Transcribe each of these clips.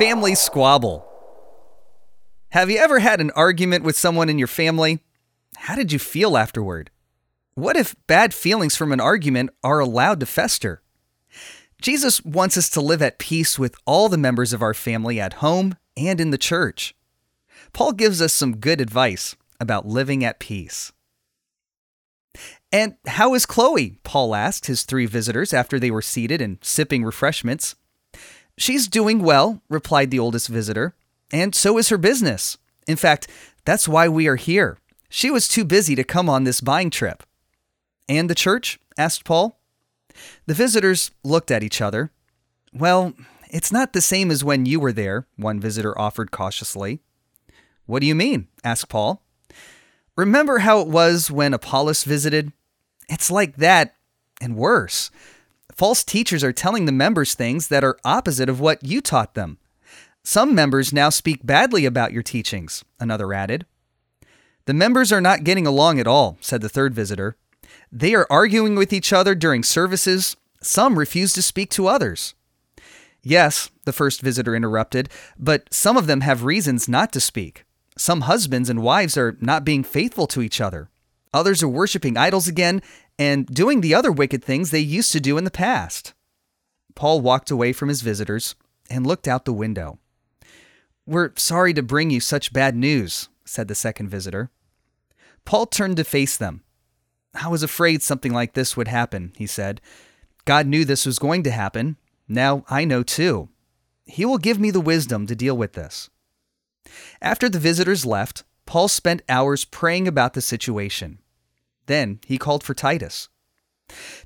Family Squabble. Have you ever had an argument with someone in your family? How did you feel afterward? What if bad feelings from an argument are allowed to fester? Jesus wants us to live at peace with all the members of our family at home and in the church. Paul gives us some good advice about living at peace. And how is Chloe? Paul asked his three visitors after they were seated and sipping refreshments. She's doing well, replied the oldest visitor, and so is her business. In fact, that's why we are here. She was too busy to come on this buying trip. And the church? asked Paul. The visitors looked at each other. Well, it's not the same as when you were there, one visitor offered cautiously. What do you mean? asked Paul. Remember how it was when Apollos visited? It's like that, and worse. False teachers are telling the members things that are opposite of what you taught them. Some members now speak badly about your teachings, another added. The members are not getting along at all, said the third visitor. They are arguing with each other during services. Some refuse to speak to others. Yes, the first visitor interrupted, but some of them have reasons not to speak. Some husbands and wives are not being faithful to each other. Others are worshiping idols again and doing the other wicked things they used to do in the past. Paul walked away from his visitors and looked out the window. We're sorry to bring you such bad news, said the second visitor. Paul turned to face them. I was afraid something like this would happen, he said. God knew this was going to happen. Now I know too. He will give me the wisdom to deal with this. After the visitors left, Paul spent hours praying about the situation. Then he called for Titus.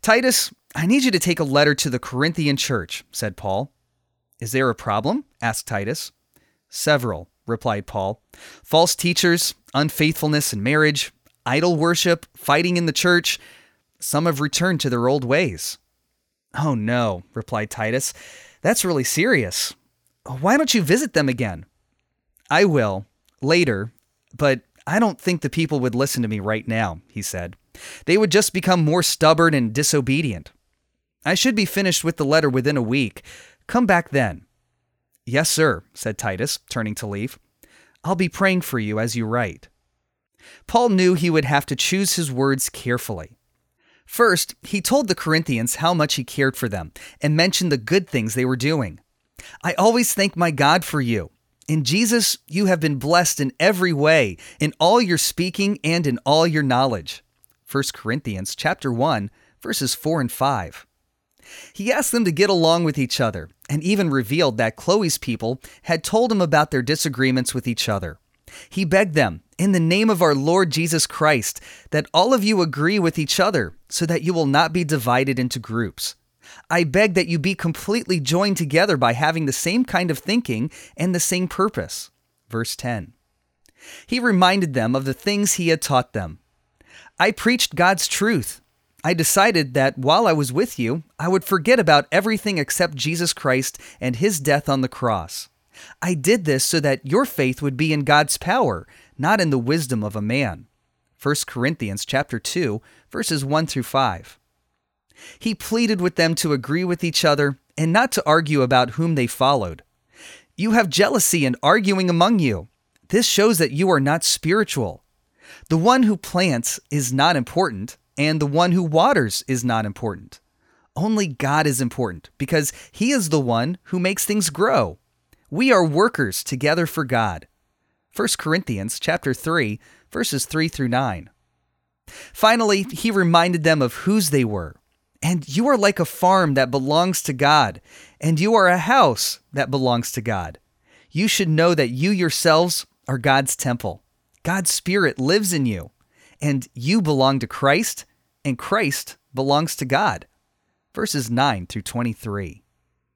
Titus, I need you to take a letter to the Corinthian church, said Paul. Is there a problem? asked Titus. Several, replied Paul. False teachers, unfaithfulness in marriage, idol worship, fighting in the church. Some have returned to their old ways. Oh no, replied Titus. That's really serious. Why don't you visit them again? I will, later, but I don't think the people would listen to me right now, he said. They would just become more stubborn and disobedient. I should be finished with the letter within a week. Come back then. Yes, sir, said Titus, turning to leave. I'll be praying for you as you write. Paul knew he would have to choose his words carefully. First, he told the Corinthians how much he cared for them and mentioned the good things they were doing. I always thank my God for you, in Jesus, you have been blessed in every way, in all your speaking and in all your knowledge. 1 Corinthians chapter 1, verses 4 and 5. He asked them to get along with each other and even revealed that Chloe's people had told him about their disagreements with each other. He begged them, in the name of our Lord Jesus Christ, that all of you agree with each other so that you will not be divided into groups. I beg that you be completely joined together by having the same kind of thinking and the same purpose. Verse 10. He reminded them of the things he had taught them. I preached God's truth. I decided that while I was with you, I would forget about everything except Jesus Christ and his death on the cross. I did this so that your faith would be in God's power, not in the wisdom of a man. 1 Corinthians chapter 2, verses 1 through 5. He pleaded with them to agree with each other and not to argue about whom they followed. You have jealousy and arguing among you. This shows that you are not spiritual. The one who plants is not important, and the one who waters is not important. Only God is important because he is the one who makes things grow. We are workers together for God. 1 Corinthians chapter 3 verses 3 through 9. Finally, he reminded them of whose they were. And you are like a farm that belongs to God, and you are a house that belongs to God. You should know that you yourselves are God's temple. God's Spirit lives in you, and you belong to Christ, and Christ belongs to God. Verses 9 through 23.